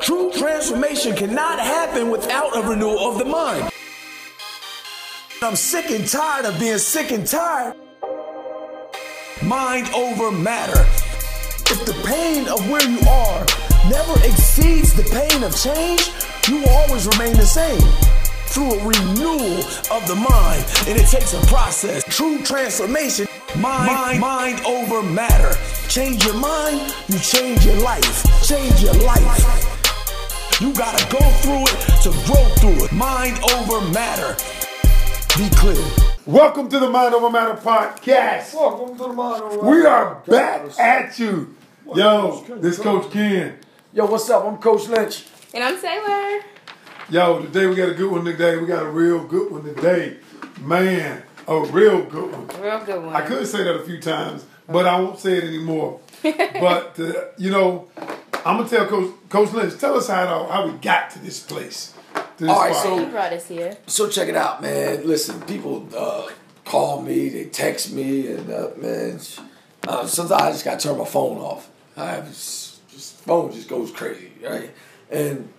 True transformation cannot happen without a renewal of the mind. I'm sick and tired of being sick and tired. Mind over matter. If the pain of where you are never exceeds the pain of change, you will always remain the same through a renewal of the mind. And it takes a process. True transformation, mind, mind, mind over matter. Change your mind, you change your life. Change your life. You gotta go through it to grow through it. Mind over matter. Be clear. Welcome to the Mind Over Matter podcast. Welcome to the Mind Over Matter. We are back at you. Yo, this Coach Ken. Yo, what's up? I'm Coach Lynch. And I'm Taylor. Yo, today we got a good one today. We got a real good one today. Man, a real good one. Real good one. I could say that a few times, but I won't say it anymore. but, uh, you know, I'm going to tell Coach, Coach Lynch, tell us how, how we got to this place. To this All right, spot. so- You brought us here. So check it out, man. Listen, people uh, call me, they text me, and uh, man, uh, sometimes I just gotta turn my phone off. I have this, this phone just goes crazy, right? And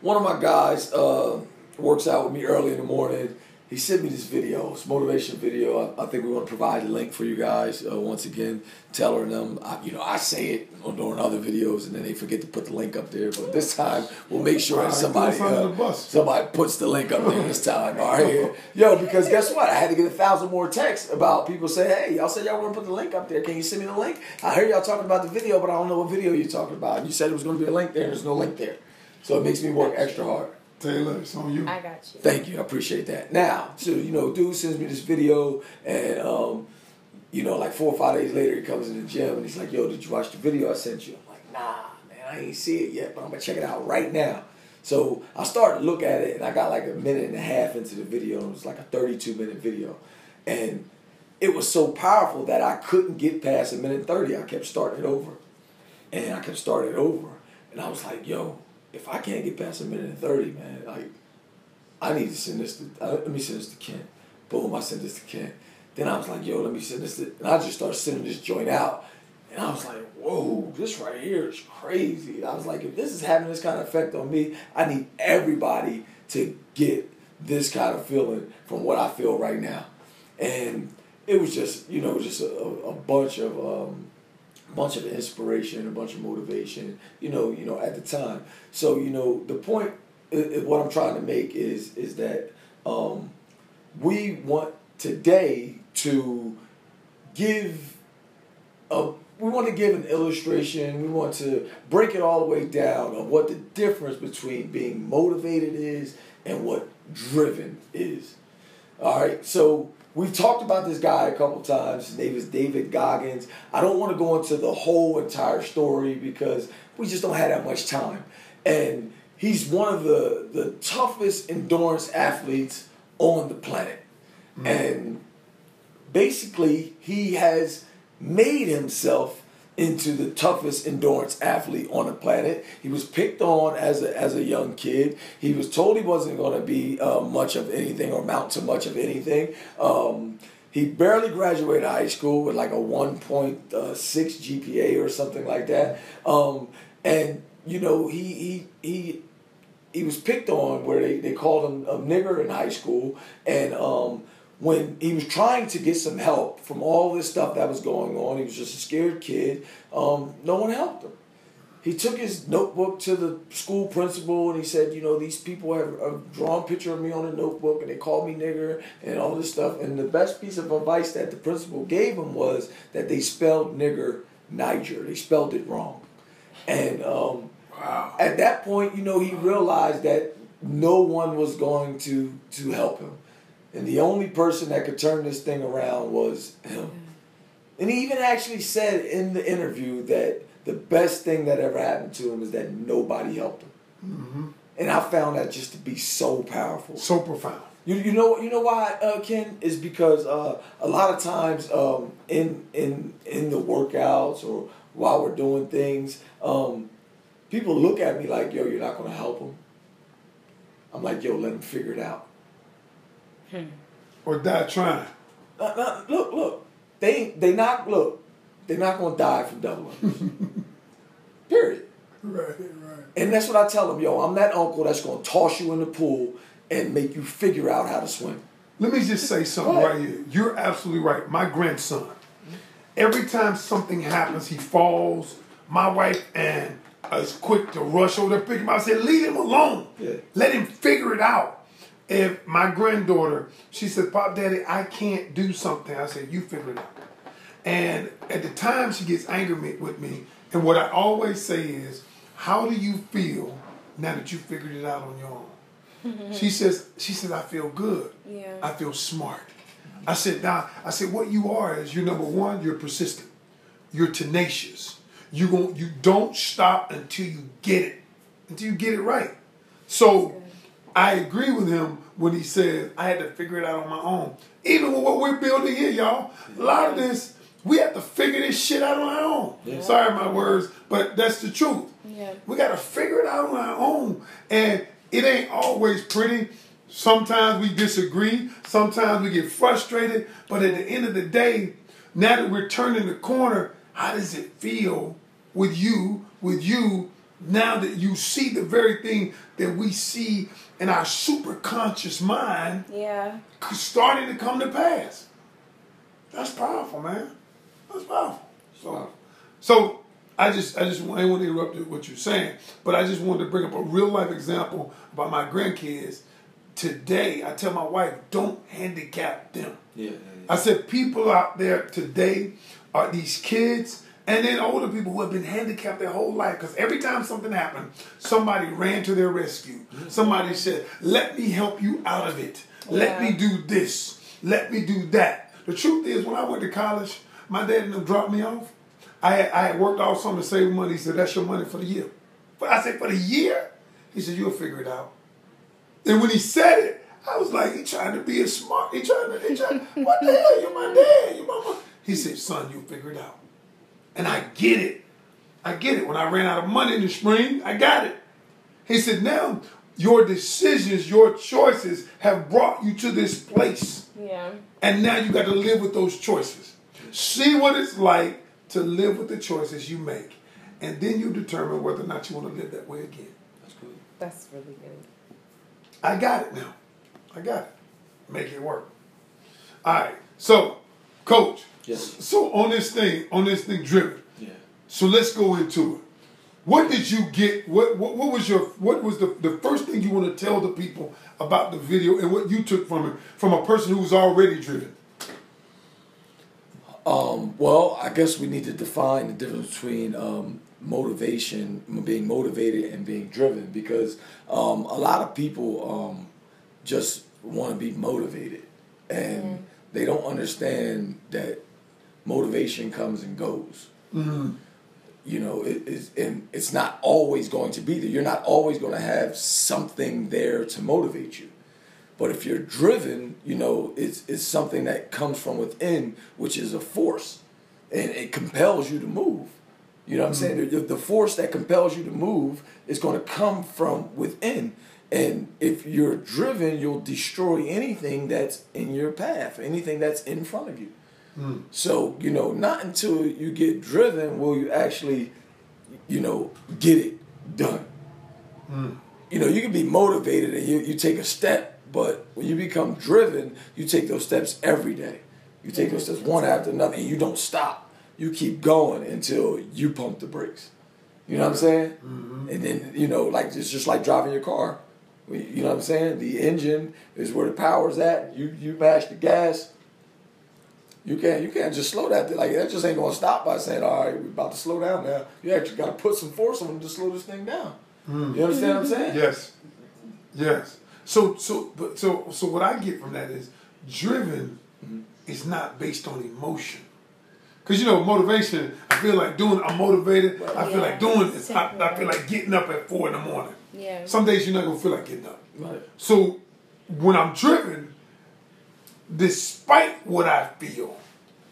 one of my guys uh, works out with me early in the morning. He sent me this video, it's a motivation video. I, I think we want to provide a link for you guys uh, once again. Telling them, I, you know, I say it on during other videos, and then they forget to put the link up there. But this time, we'll make sure that somebody throw us under uh, somebody puts the link up there this time. All right, yo, because guess what? I had to get a thousand more texts about people saying, "Hey, y'all said y'all want to put the link up there. Can you send me the link?" I heard y'all talking about the video, but I don't know what video you're talking about. And you said it was going to be a link there. and There's no link there, so it makes me work extra hard. Taylor, it's on you. I got you. Thank you. I appreciate that. Now, so you know, dude sends me this video, and um, you know, like four or five days later, he comes in the gym and he's like, "Yo, did you watch the video I sent you?" I'm like, "Nah, man, I ain't see it yet, but I'm gonna check it out right now." So I started to look at it, and I got like a minute and a half into the video. It was like a 32 minute video, and it was so powerful that I couldn't get past a minute 30. I kept starting it over, and I kept starting it over, and I was like, "Yo, if I can't get past a minute and 30, man, like." I need to send this to, uh, let me send this to Ken. Boom, I sent this to Ken. Then I was like, yo, let me send this to, and I just started sending this joint out. And I was like, whoa, this right here is crazy. I was like, if this is having this kind of effect on me, I need everybody to get this kind of feeling from what I feel right now. And it was just, you know, just a, a bunch of, um, bunch of inspiration, a bunch of motivation, you know, you know, at the time. So, you know, the point, what I'm trying to make is, is that um, we want today to give a, we want to give an illustration. We want to break it all the way down of what the difference between being motivated is and what driven is. All right, so we've talked about this guy a couple times. His name is David Goggins. I don't want to go into the whole entire story because we just don't have that much time. And he's one of the, the toughest endurance athletes on the planet. Mm-hmm. And basically, he has made himself into the toughest endurance athlete on the planet. He was picked on as a, as a young kid. He was told he wasn't going to be uh, much of anything or amount to much of anything. Um, he barely graduated high school with like a 1.6 GPA or something like that. Um, and, you know, he, he, he, he was picked on where they, they called him a nigger in high school. And um, when he was trying to get some help from all this stuff that was going on, he was just a scared kid. Um, no one helped him. He took his notebook to the school principal and he said, you know, these people have a drawn picture of me on a notebook and they called me nigger and all this stuff. And the best piece of advice that the principal gave him was that they spelled nigger Niger. They spelled it wrong. And um, Wow. at that point, you know, he realized that no one was going to to help him, and the only person that could turn this thing around was him. And he even actually said in the interview that the best thing that ever happened to him is that nobody helped him. And I found that just to be so powerful. So profound. You, you know you know why uh, Ken is because uh, a lot of times um, in in in the workouts or while we're doing things, um, people look at me like, "Yo, you're not gonna help them." I'm like, "Yo, let them figure it out." Or die trying. Uh, uh, look, look, they they not look, they're not gonna die from double unders. Period. Right, right. And that's what I tell them, yo, I'm that uncle that's gonna toss you in the pool and make you figure out how to swim. Let me just say something right here. You're absolutely right. My grandson, every time something happens, he falls. My wife and is quick to rush over there, pick him up. I said, leave him alone. Yeah. Let him figure it out. If my granddaughter, she said, Pop Daddy, I can't do something. I said, you figure it out. And at the time she gets angry with me, and what I always say is, how do you feel now that you figured it out on your own? Mm-hmm. she says, she says, I feel good. Yeah. I feel smart. I said, now, I said, what you are is you're number one, you're persistent. You're tenacious. You gon' you don't stop until you get it, until you get it right. So I agree with him when he says I had to figure it out on my own. Even with what we're building here, y'all, a lot of this we have to figure this shit out on our own. Sorry, my words, but that's the truth. Yeah. We got to figure it out on our own, and it ain't always pretty. Sometimes we disagree. Sometimes we get frustrated. But at the end of the day, now that we're turning the corner, how does it feel with you? With you now that you see the very thing that we see in our super conscious mind Yeah. starting to come to pass. That's powerful, man. That's powerful. So, so I just, I just, I didn't want to interrupt what you're saying, but I just wanted to bring up a real life example about my grandkids. Today, I tell my wife, don't handicap them. Yeah. I said, people out there today are these kids and then older people who have been handicapped their whole life because every time something happened, somebody ran to their rescue. Mm-hmm. Somebody said, let me help you out of it. Let Yeah. me do this. Let me do that. The truth is, when I went to college, my dad and them dropped me off. I had, I had worked all summer to save money. He said, that's your money for the year. But I said, for the year? He said, you'll figure it out. And when he said it, I was like, he trying to be a smart. He trying to, he trying, what the hell? You're my dad. You're my mom. He said, son, you'll figure it out. And I get it. I get it. When I ran out of money in the spring, I got it. He said, now your decisions, your choices have brought you to this place. Yeah. And now you got to live with those choices. See what it's like to live with the choices you make. And then you determine whether or not you want to live that way again. That's good. That's really good. I got it now. I got it. Make it work. All right. So, coach. Yes. So on this thing, on this thing driven. Yeah. So let's go into it. What did you get? What what, what was your what was the, the first thing you want to tell the people about the video and what you took from it from a person who's already driven? Um, well, I guess we need to define the difference between um, motivation, being motivated, and being driven, because um, a lot of people um, just want to be motivated, and they don't understand that motivation comes and goes. Mm-hmm. You know, it is, and it's not always going to be there. You're not always going to have something there to motivate you. But if you're driven, you know, it's, it's something that comes from within, which is a force. And it compels you to move. You know what I'm saying? Mm-hmm. The, the force that compels you to move is going to come from within. And if you're driven, you'll destroy anything that's in your path, anything that's in front of you. Mm. So, you know, not until you get driven will you actually, you know, get it done mm. you know, you can be motivated and you, you take a step, but when you become driven, you take those steps every day. You take those steps one after another and you don't stop. You keep going until you pump the brakes. You know what I'm saying? Mm-hmm. And then, you know, like it's just like driving your car. You know what I'm saying? The engine is where the power's at. You you mash the gas. You can't you can't just slow that thing. like that just ain't gonna stop by saying, all right, we're about to slow down now. You actually gotta put some force on it to slow this thing down. Hmm. You understand what I'm saying? Yes. Yes. So so but so so what I get from that is driven mm-hmm. is not based on emotion. Cause you know motivation. I feel like doing. I'm motivated. I feel like doing this. I, I feel like getting up at four in the morning. Yeah. Some days you're not gonna feel like getting up. Right. So when I'm driven, despite what I feel,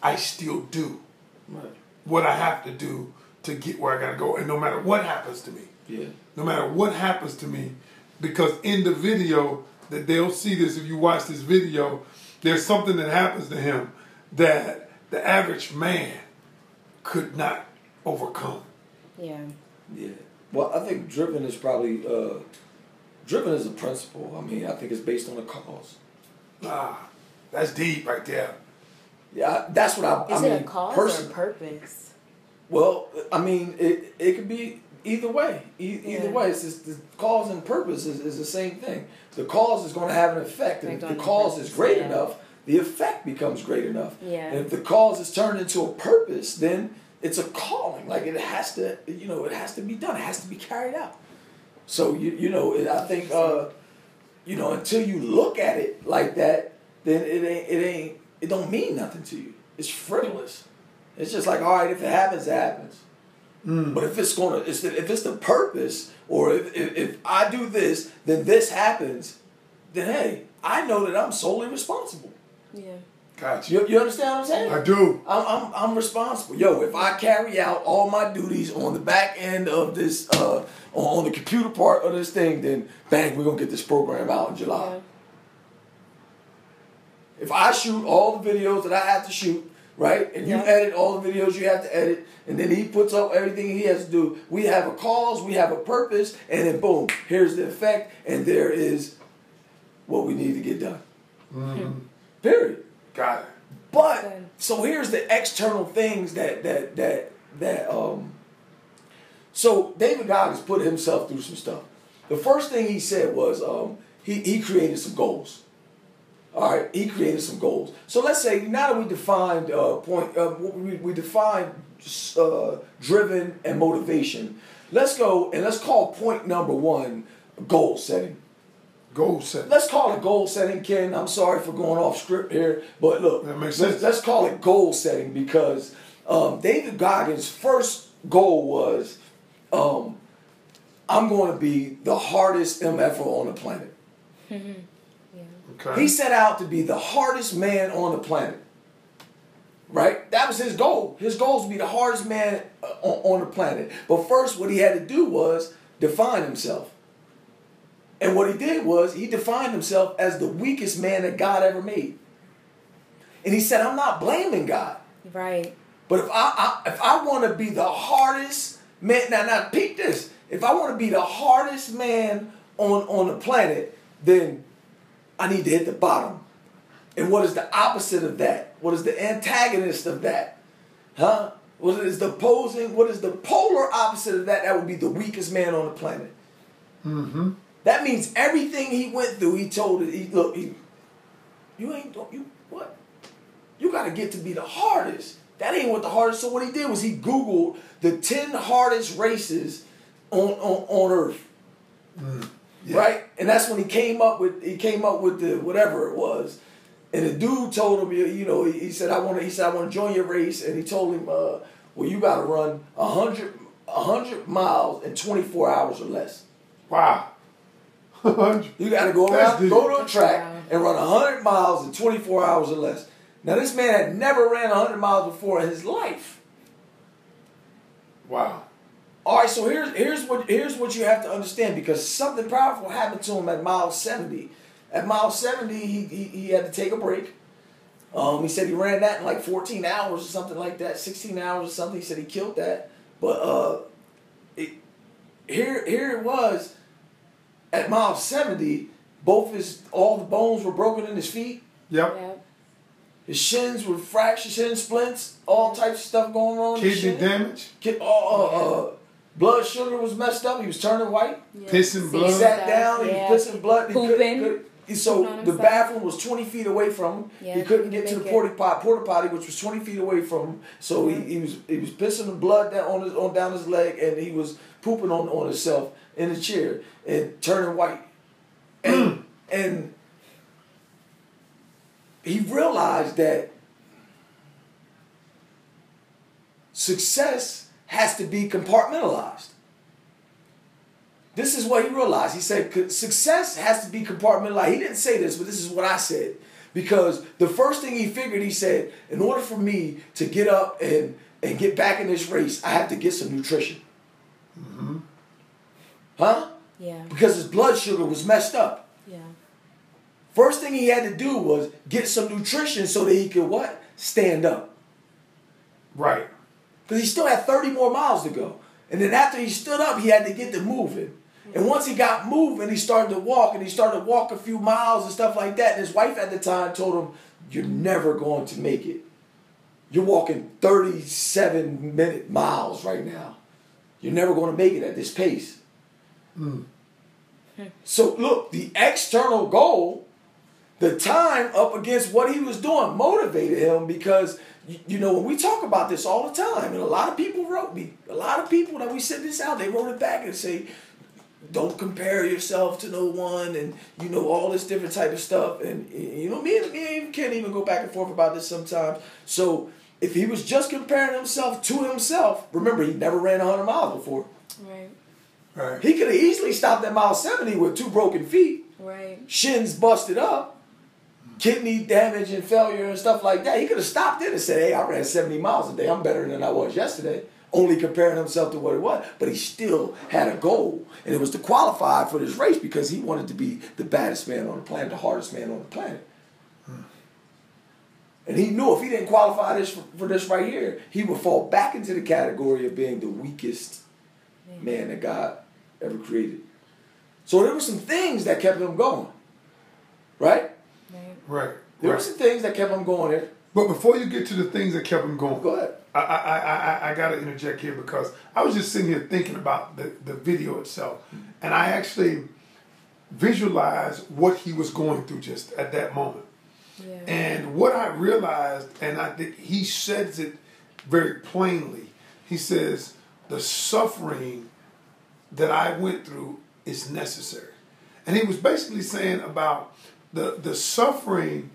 I still do Right. what I have to do to get where I gotta go, and no matter what happens to me Yeah. no matter what happens to me, because in the video that they'll see this if you watch this video, there's something that happens to him that the average man could not overcome. Yeah. Yeah. Well, I think driven is probably uh, driven is a principle. I mean, I think it's based on a cause. Ah, that's deep right there. Yeah, that's what I. Is I it mean, a cause person- or purpose? Well, I mean, it it could be either way. E- either Yeah. way, it's just the cause and purpose is, is the same thing. The cause is going to have an effect, and if the on the cause is great yeah. enough, the effect becomes great enough. Yeah. And if the cause is turned into a purpose, then it's a calling. Like it has to, you know, it has to be done. It has to be carried out. So you you know, I think, uh, you know, until you look at it like that, then it ain't it ain't it don't mean nothing to you. It's frivolous. It's just like all right, if it happens, it happens. But if it's gonna, it's the, if it's the purpose, or if, if if I do this, then this happens, then hey, I know that I'm solely responsible. Yeah. Gotcha. You, you understand what I'm saying? I do. I'm, I'm, I'm responsible. Yo, if I carry out all my duties on the back end of this, uh, on, on the computer part of this thing, then bang, we're gonna get this program out in July. Yeah. If I shoot all the videos that I have to shoot, right, and you Yeah. edit all the videos you have to edit, and then he puts up everything he has to do, we have a cause, we have a purpose, and then boom, here's the effect, and there is what we need to get done. Period. Got it. But so here's the external things that that that that um. So David Goggins put himself through some stuff. The first thing he said was um he he created some goals. All right, he created some goals. So let's say now that we defined uh, point, uh, we we defined uh, driven and motivation. Let's go and let's call point number one goal setting. Goal setting. Let's call it goal setting, Ken. I'm sorry for going off script here, but look, That makes let's, sense. let's call it goal setting because um, David Goggins' first goal was um, I'm going to be the hardest MFer on the planet. Okay. He set out to be the hardest man on the planet. Right? That was his goal. His goal was to be the hardest man uh, on, on the planet. But first, what he had to do was define himself. And what he did was he defined himself as the weakest man that God ever made. And he said, I'm not blaming God. Right. But if I, I if I want to be the hardest man, now now peep this. If I want to be the hardest man on on the planet, then I need to hit the bottom. And what is the opposite of that? What is the antagonist of that? Huh? What is the opposing? What is the polar opposite of that? That would be the weakest man on the planet. Mm-hmm. That means everything he went through, he told it. He look, he, you ain't you what? You got to get to be the hardest. That ain't what the hardest. So what he did was he googled the ten hardest races on on, on Earth. Yeah. Right, and that's when he came up with he came up with the whatever it was, and the dude told him, you you know, he, he said I want to he said I want to join your race, and he told him, uh, well you got to run a hundred a hundred miles in twenty four hours or less. Wow. You got to go That's around, go to a track and run 100 miles in 24 hours or less. Now, this man had never ran 100 miles before in his life. wow. All right, so here's here's what here's what you have to understand because something powerful happened to him at mile 70. At mile 70, he, he, he had to take a break. Um, he said he ran that in like 14 hours or something like that, 16 hours or something. He said he killed that. But uh, it, here here it was at mile 70, both his all the bones were broken in his feet. Yep. Yep. His shins were fractured, shin splints, all types of stuff going on. in Kidney damage. Ki- uh, uh, uh, blood sugar was messed up. He was turning white. Yeah. Pissing See He sat stuff, down. He was pissing blood. He couldn't- Pooping. couldn't- he- so Pooping the bathroom was twenty feet away from him. Yeah, he couldn't couldn't get to the porta potty, porta potty, which was twenty feet away from him. So he, he was he was pissing the blood down on his on down his leg, and he was pooping on on himself in the chair and turning white. And and he realized that success has to be compartmentalized. This is what he realized. He said success has to be compartmentalized. He didn't say this, but this is what I said. Because the first thing he figured, he said, in order for me to get up and, and get back in this race, I have to get some nutrition. Hmm. Huh? Yeah. Because his blood sugar was messed up. Yeah. First thing he had to do was get some nutrition so that he could what? Stand up. Right. Because he still had 30 more miles to go. And then after he stood up, he had to get to moving. And once he got moving, he started to walk, and he started to walk a few miles and stuff like that. And his wife at the time told him, "You're never going to make it. You're walking 37 minute miles right now. You're never going to make it at this pace." Hmm. So look, the external goal, the time up against what he was doing motivated him because you, you know when we talk about this all the time, and a lot of people wrote me, a lot of people that we sent this out, they wrote it back and say, don't compare yourself to no one and you know all this different type of stuff and you know me and me can't even go back and forth about this sometimes so if he was just comparing himself to himself remember he never ran 100 miles before Right. Right. he could have easily stopped at mile 70 with two broken feet Right. shins busted up kidney damage and failure and stuff like that. He could have stopped it and said hey i ran 70 miles a day. I'm better than i was yesterday. Only comparing himself to what it was but he still had a goal. And it was to qualify for this race because he wanted to be the baddest man on the planet the hardest man on the planet. And he knew if he didn't qualify this for, for this right here he would fall back into the category of being the weakest man that god ever created. So there were some things that kept him going right Right. Right. there were right. some things that kept him going there But before you get to the things that kept him going, go ahead I, I, I, I, I got to interject here because I was just sitting here thinking about the, the video itself. Mm-hmm. And I actually visualized what he was going through just at that moment. Yeah. And what I realized, and I think he says it very plainly, he says, the suffering that I went through is necessary. And he was basically saying about the, the suffering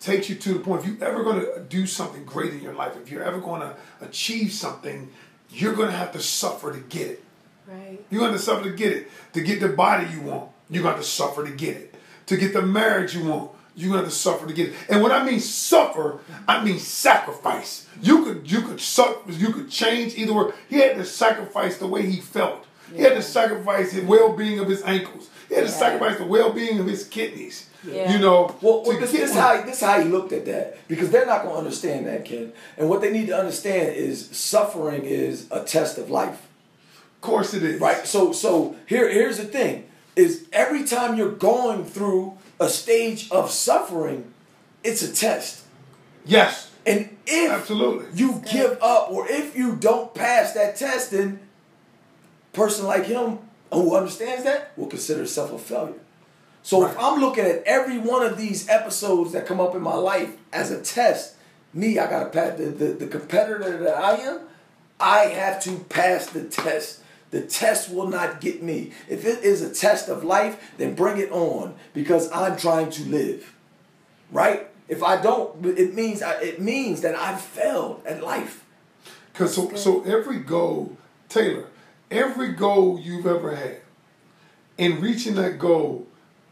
takes you to the point if you're ever going to do something great in your life, if you're ever going to achieve something, you're going to have to suffer to get it. Right. You're going to suffer to get it. To get the body you want, you're going to have to suffer to get it. To get the marriage you want, you're going to have to suffer to get it. And when I mean suffer, I mean sacrifice. You could you could suffer, you could change either way. He had to sacrifice the way he felt. He had to sacrifice the well-being of his ankles. He had to Yeah. sacrifice the well-being of his kidneys. Yeah. You know, Well, well this, get this, how, this how he looked at that because they're not going to understand that, Ken. And what they need to understand is suffering is a test of life, Of course it is. right? So, so here, here's the thing: is every time you're going through a stage of suffering, it's a test. Yes. And if Absolutely. you give up or if you don't pass that test, then person like him Oh, who understands that will consider himself a failure. So if I'm looking at every one of these episodes that come up in my life as a test, me, I gotta pass the, the, the competitor that I am, I have to pass the test. The test will not get me. If it is a test of life, then bring it on because I'm trying to live. Right? If I don't, it means I, it means that I've failed at life. Cause so so every goal, Taylor, every goal you've ever had, in reaching that goal,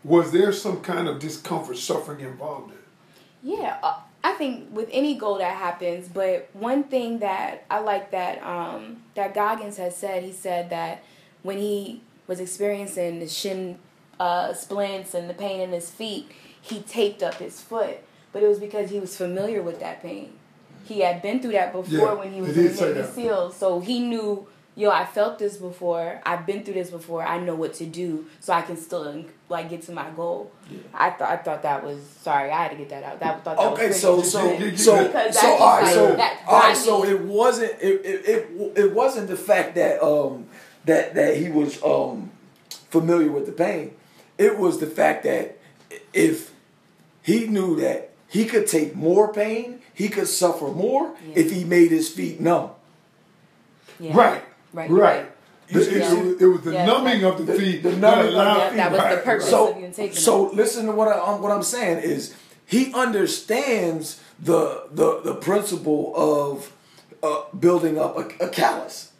was there some kind of discomfort, suffering involved in it? Yeah, uh, I think with any goal that happens, but one thing that I like that um, that Goggins has said, he said that when he was experiencing the shin uh, splints and the pain in his feet, he taped up his foot, but it was because he was familiar with that pain. He had been through that before Yeah, when he was in the Navy. SEALs, so he knew. Yo, I felt this before. I've been through this before. I know what to do, so I can still like get to my goal. I thought I thought that was sorry. I had to get that out. That thought that was Okay, pretty so so Yeah, yeah, so so all right, so that all right, so it wasn't it, it it it wasn't the fact that um that that he was um familiar with the pain. It was the fact that if he knew that he could take more pain, he could suffer more Yeah. if he made his feet numb. Yeah. Right. Right. Right. You It, see- it, it was the Yeah, numbing that- of the, the- feet. the that numbing of the- Yeah, feet- that was the purpose. So, of even taking so listen to what I, um, what I'm saying is he understands the the the principle of uh, building up a, a callus,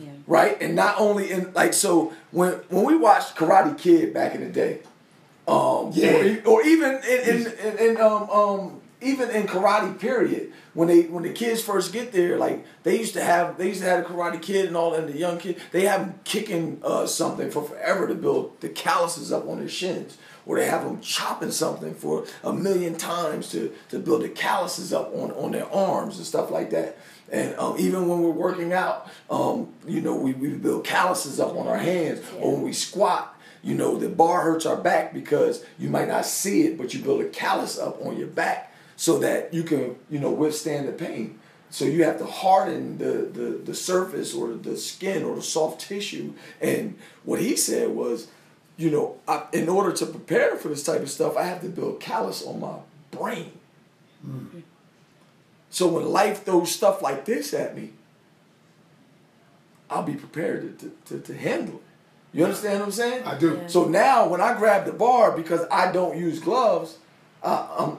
Yeah. right? And not only in like so when when we watched Karate Kid back in the day, um, Yeah. or, or even in, in, in, in um, um, even in karate period when they when the kids first get there like they used to have they used to have a karate kid and all and the young kid they have them kicking uh, something for forever to build the calluses up on their shins or they have them chopping something for a million times to to build the calluses up on on their arms and stuff like that. And um, even when we're working out, um, you know, we, we build calluses up on our hands, or when we squat, you know, the bar hurts our back because you might not see it, but you build a callus up on your back so that you can, you know, withstand the pain. So you have to harden the, the, the surface or the skin or the soft tissue. And what he said was, you know, I, in order to prepare for this type of stuff, I have to build callus on my brain. Mm. So when life throws stuff like this at me, I'll be prepared to, to, to, to handle it. You understand what I'm saying? I do. Yeah. So now when I grab the bar because I don't use gloves, uh, I'm,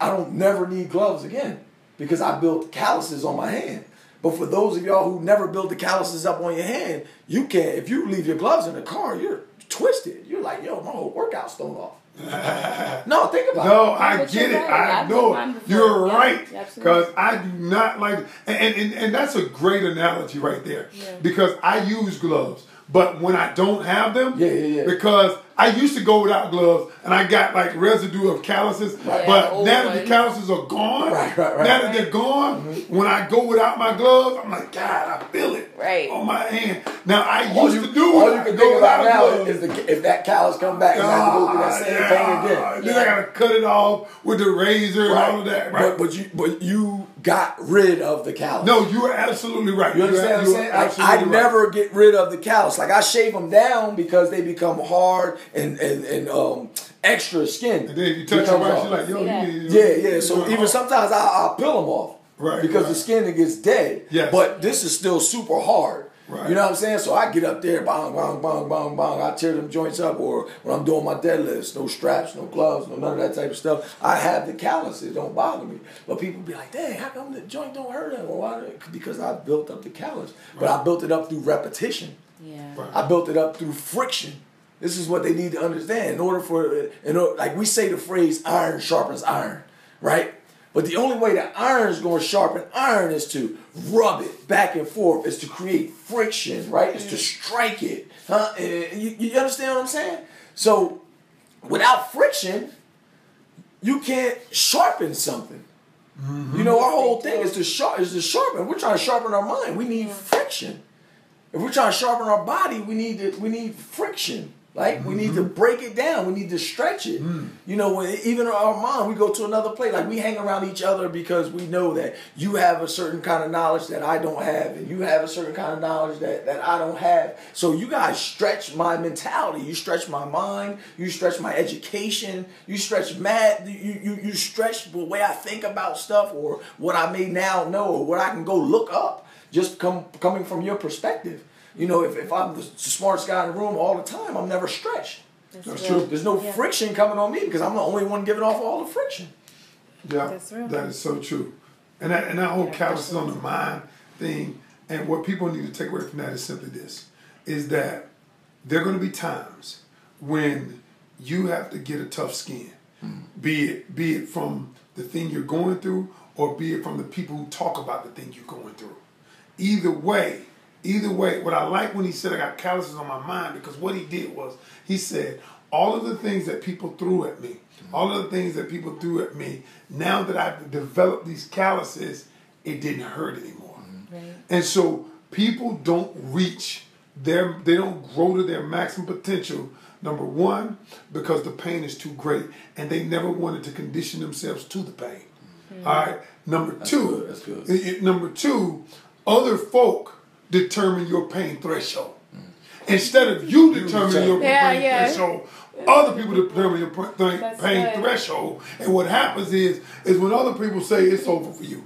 I don't never need gloves again because I built calluses on my hand. But for those of y'all who never built the calluses up on your hand, you can't. If you leave your gloves in the car, you're twisted. You're like, yo, my whole workout's thrown off. no, think about no, it. No, I get it. Right. I know You're yeah, right. Because I do not like and, and, and that's a great analogy right there. Yeah. Because I use gloves. But when I don't have them, yeah, yeah, yeah. because I used to go without gloves and I got like residue of calluses. Right. But yeah, now that the calluses are gone, right, right, right, now that they're gone, mm-hmm. when I go without my gloves, I'm like, God, I feel it right. on my hand. Now I all used you, to do all you can think about now gloves. is the, if that callus come back, you have to go through that same yeah. pain again. Then I gotta cut it off with the razor and all of that. Right. But, but you but you got rid of the callus. No, you are absolutely right. You understand what I'm saying? Like, I never get rid of the callus. Like I shave them down because they become hard and and, and um, extra skin. And then you touch your wife, she's like, yo, yeah. You, yeah, yeah. So even sometimes I, I'll peel them off. Right. Because right. the skin gets dead. Yeah. But this is still super hard. Right. You know what I'm saying? So I get up there, bang, bang, bang, bang, bang. I tear them joints up, or when I'm doing my deadlifts, no straps, no gloves, no none of that type of stuff. I have the calluses, don't bother me. But people be like, "Dang, how come the joint don't hurt them?" Well, why? Because I built up the callus, right. but I built it up through repetition. Yeah. Right. I built it up through friction. This is what they need to understand. In order for, in order, like we say the phrase "iron sharpens iron," right? But the only way that iron is going to sharpen iron is to rub it back and forth, is to create friction, right? Is to strike it. Huh? You, you understand what I'm saying? So without friction, you can't sharpen something. Mm-hmm. You know, our whole thing is to sharp is to sharpen. We're trying to sharpen our mind. We need friction. If we're trying to sharpen our body, we need to, we need friction. Like mm-hmm. we need to mm-hmm. break it down. We need to stretch it. Mm. You know, when even our mom, we go to another place. Like we hang around each other because we know that you have a certain kind of knowledge that I don't have, and you have a certain kind of knowledge that, that I don't have. So you guys stretch my mentality. You stretch my mind. You stretch my education. You stretch mad. You you you stretch the way I think about stuff, or what I may now know, or what I can go look up. Just come coming from your perspective. You know, if, if I'm the smartest guy in the room all the time, I'm never stretched. That's, That's true. There's no yeah. friction coming on me because I'm the only one giving off all the friction. Yeah, That's real. that is so true. And that, and that whole yeah, callus on the mind thing, and what people need to take away from that is simply this, is that there are going to be times when you have to get a tough skin, mm. be it be it from the thing you're going through or be it from the people who talk about the thing you're going through. Either way, Either way, what I like when he said I got calluses on my mind because what he did was he said all of the things that people threw at me, all of the things that people threw at me, now that I've developed these calluses, it didn't hurt anymore. Right. And so people don't reach their they don't grow to their maximum potential number one because the pain is too great and they never wanted to condition themselves to the pain mm-hmm. all right number That's two good. That's good. It, it, number two other folk determine your pain threshold. Instead of you determining your yeah, pain yeah. threshold, other people determine your pain good. threshold. And what happens is, is when other people say it's over for you,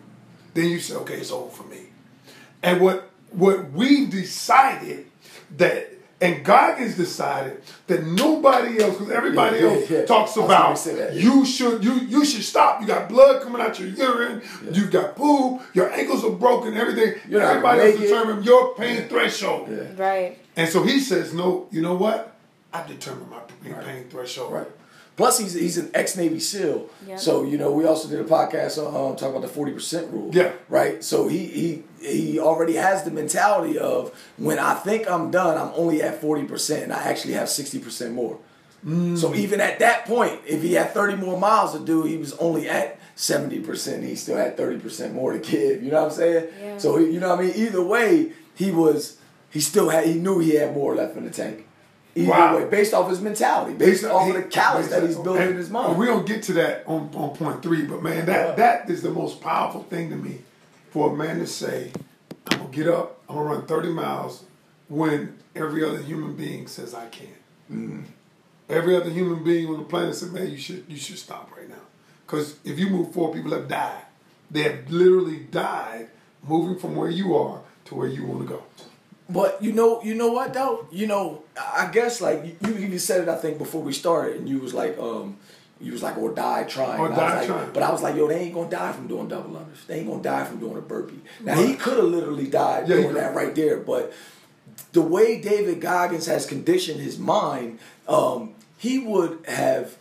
then you say, okay, it's over for me. And what what we decided that and Goggins decided that nobody else, because everybody yeah, else yeah, talks about you should you you should stop. You got blood coming out your urine. you've got poop. Your ankles are broken. Everything. You're everybody else determined your pain threshold. Right. And so he says, no. You know what? I determined my pain right. threshold. Right. Plus, he's he's an ex Navy SEAL. Yeah. So you know, we also did a podcast on um, talking about the forty percent rule. Yeah. Right. So he he he already has the mentality of when I think I'm done, I'm only at forty percent, and I actually have sixty percent more. Mm. So even at that point, if he had thirty more miles to do, he was only at seventy percent. He still had thirty percent more to give. You know what I'm saying? Yeah. So you know what I mean. Either way, he was he still had he knew he had more left in the tank. Either Wow. way, based off his mentality, based off of the callus that he's building in his mind. We're gonna get to that on, on point three, but man, that that is the most powerful thing to me for a man to say, I'm gonna get up, I'm gonna run 30 miles when every other human being says I can't. Mm-hmm. Every other human being on the planet said, man, you should you should stop right now. Because if you move forward, people have died. They have literally died moving from where you are to where you want to go. But you know, you know what though? You know, I guess like you, you even said it. I think before we started, and you was like, um, you was like, or die trying. Or And I was die like- trying. But I was like, yo, they ain't gonna die from doing double unders. They ain't gonna die from doing a burpee. Now he could have literally died Yeah, doing that right there, but the way David Goggins has conditioned his mind, um, he would have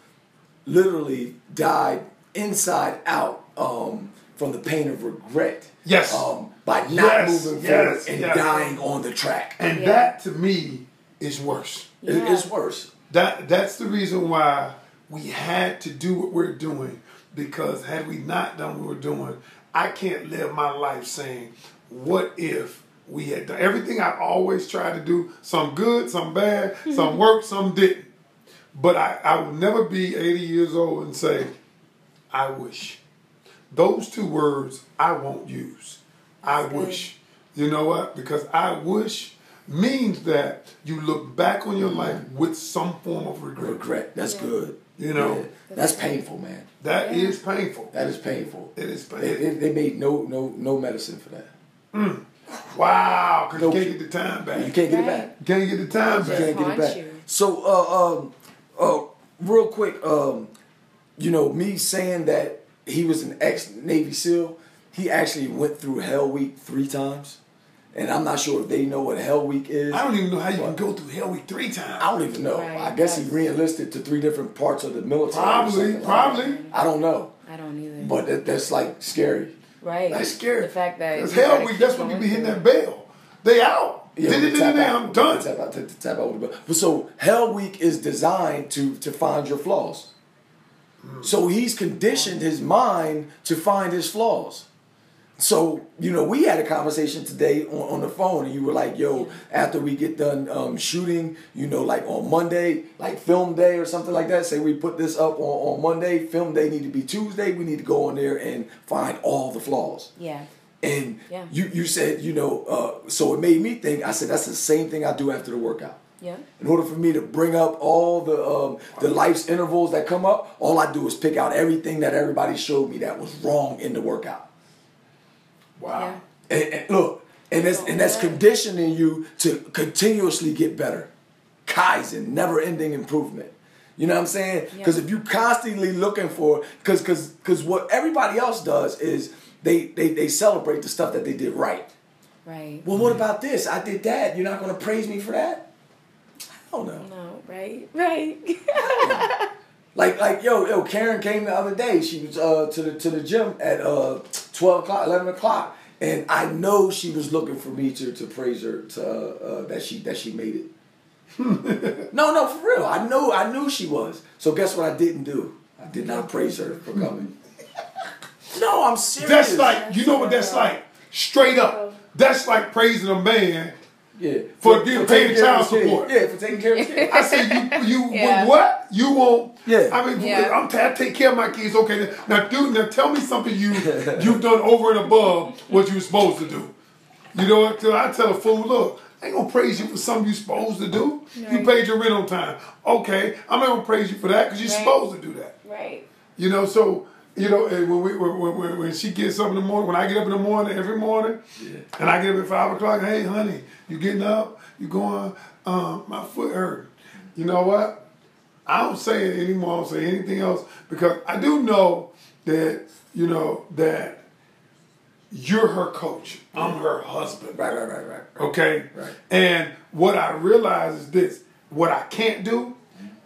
literally died inside out um, from the pain of regret. Yes. Um, by not Yes, moving yes, forward and yes. dying on the track. And Yeah. that to me is worse. Yeah. it's worse. That that's the reason why we had to do what we're doing because had we not done what we're doing, I can't live my life saying, "What if we had done everything I've always tried to do? Some good, some bad, mm-hmm. some worked, some didn't." But I, I will never be 80 years old and say, "I wish." Those two words I won't use. I good. wish. You know what? Because I wish means that you look back on your mm-hmm. life with some form of regret. Regret. That's Yeah. good. You know. Yeah. that's painful, man. That Yeah. is painful. That is painful. It is They, painful. they, they made no no no medicine for that. Wow, because No. you can't get the time back. You can't get it back. You can't get the time You back. can't get it back. So, uh, um, uh, real quick, um, you know, me saying that he was an ex Navy SEAL, he actually went through Hell Week three times, and I'm not sure if they know what Hell Week is. I don't even know how you can go through Hell Week three times. I don't even know. Right, I guess he that's- re-enlisted to three different parts of the military. or Probably, like probably. I don't know, I don't either. but that, that's like scary. right. That's scary. The fact that Because you Hell Week, that's when you going be hitting that bell. They out. Yeah, Did we it, did tap it, out. I'm done. Tap out, tap, tap out with the bell. But so Hell Week is designed to to find your flaws. So he's conditioned his mind to find his flaws. So you know, we had a conversation today on, on the phone, and you were like, "Yo, after we get done um, shooting, you know, like on Monday, like film day or something like that. Say we put this up on, on Monday, film day need to be Tuesday. We need to go on there and find all the flaws." Yeah. And Yeah. you you said, you know, uh, so it made me think. I said that's the same thing I do after the workout. Yeah. In order for me to bring up all the um, the life's intervals that come up, all I do is pick out everything that everybody showed me that was wrong in the workout. Wow. Yeah. And, and look, and that's and that's conditioning you to continuously get better, kaizen, never ending improvement. You know what I'm saying? Yeah. Because if you constantly looking for, because because because what everybody else does is they, they they celebrate the stuff that they did right. Right. Well, what about this? I did that. You're not going to praise me for that? Hell no. No. Right. Right. Like like yo yo Karen came the other day. She was uh to the to the gym at uh twelve o'clock, eleven o'clock, and I know she was looking for me to to praise her to uh, uh, that she that she made it. no no for real. I know I knew she was. So guess what I didn't do? I did not praise her for coming. no, I'm serious. That's like, you know what that's like? Straight up. That's like praising a man. Yeah for getting taking paid care child of his kid. support. Yeah, for taking care of his kid. I say you you Yeah. what you won't. Yeah. I mean, Yeah. I'm t- I take care of my kids. Okay, now dude, now tell me something you you've done over and above what you were supposed to do. You know what? I tell a fool, look, I ain't gonna praise you for something you're supposed to do. You paid your rent on time. Okay, I'm not gonna praise you for that because you're Right. supposed to do that. right. You know, so you know, when we when, when, when she gets up in the morning, when I get up in the morning every morning, and I get up at five o'clock, hey honey, you getting up? You going? Um, my foot hurt. You know what? I don't say it anymore. I don't say anything else because I do know that you know that you're her coach. I'm her husband. Right, right, right, right. Okay? Right. And what I realize is this what I can't do,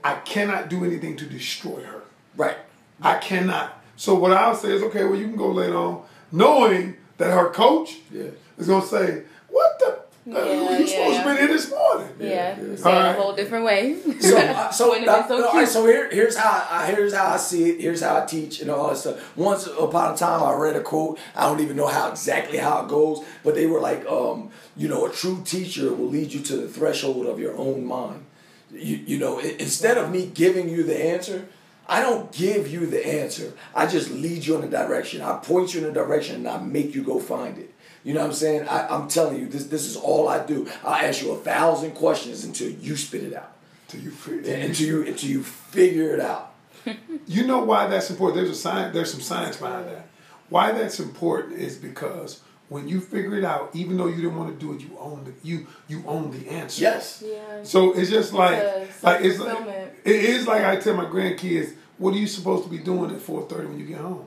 I cannot do anything to destroy her. Right. I cannot. So what I'll say is, okay, well, you can go later on, knowing that her coach Yeah. is gonna say, what the Uh, you yeah, supposed yeah. to be here this morning. Yeah, yeah. saying All a whole different way. So, uh, so, Wouldn't uh, so all right, cute? so here, here's how I, here's how I see it. Here's how I teach and all that stuff. Once upon a time, I read a quote. I don't even know how exactly how it goes, but they were like, um, you know, a true teacher will lead you to the threshold of your own mind. You, you know, instead of me giving you the answer, I don't give you the answer. I just lead you in a direction. I point you in a direction and I make you go find it. You know what I'm saying? I, I'm telling you, this this is all I do. I ask you a thousand questions until you spit it out. Till you feel- Yeah, until you until you figure it out. You know why that's important? There's a science. There's some science behind that. Why that's important is because when you figure it out, even though you didn't want to do it, you own the you you own the answer. Yes. yeah. So it's just like a like it's like self-fulfillment. It is like I tell my grandkids, what are you supposed to be doing at four thirty when you get home?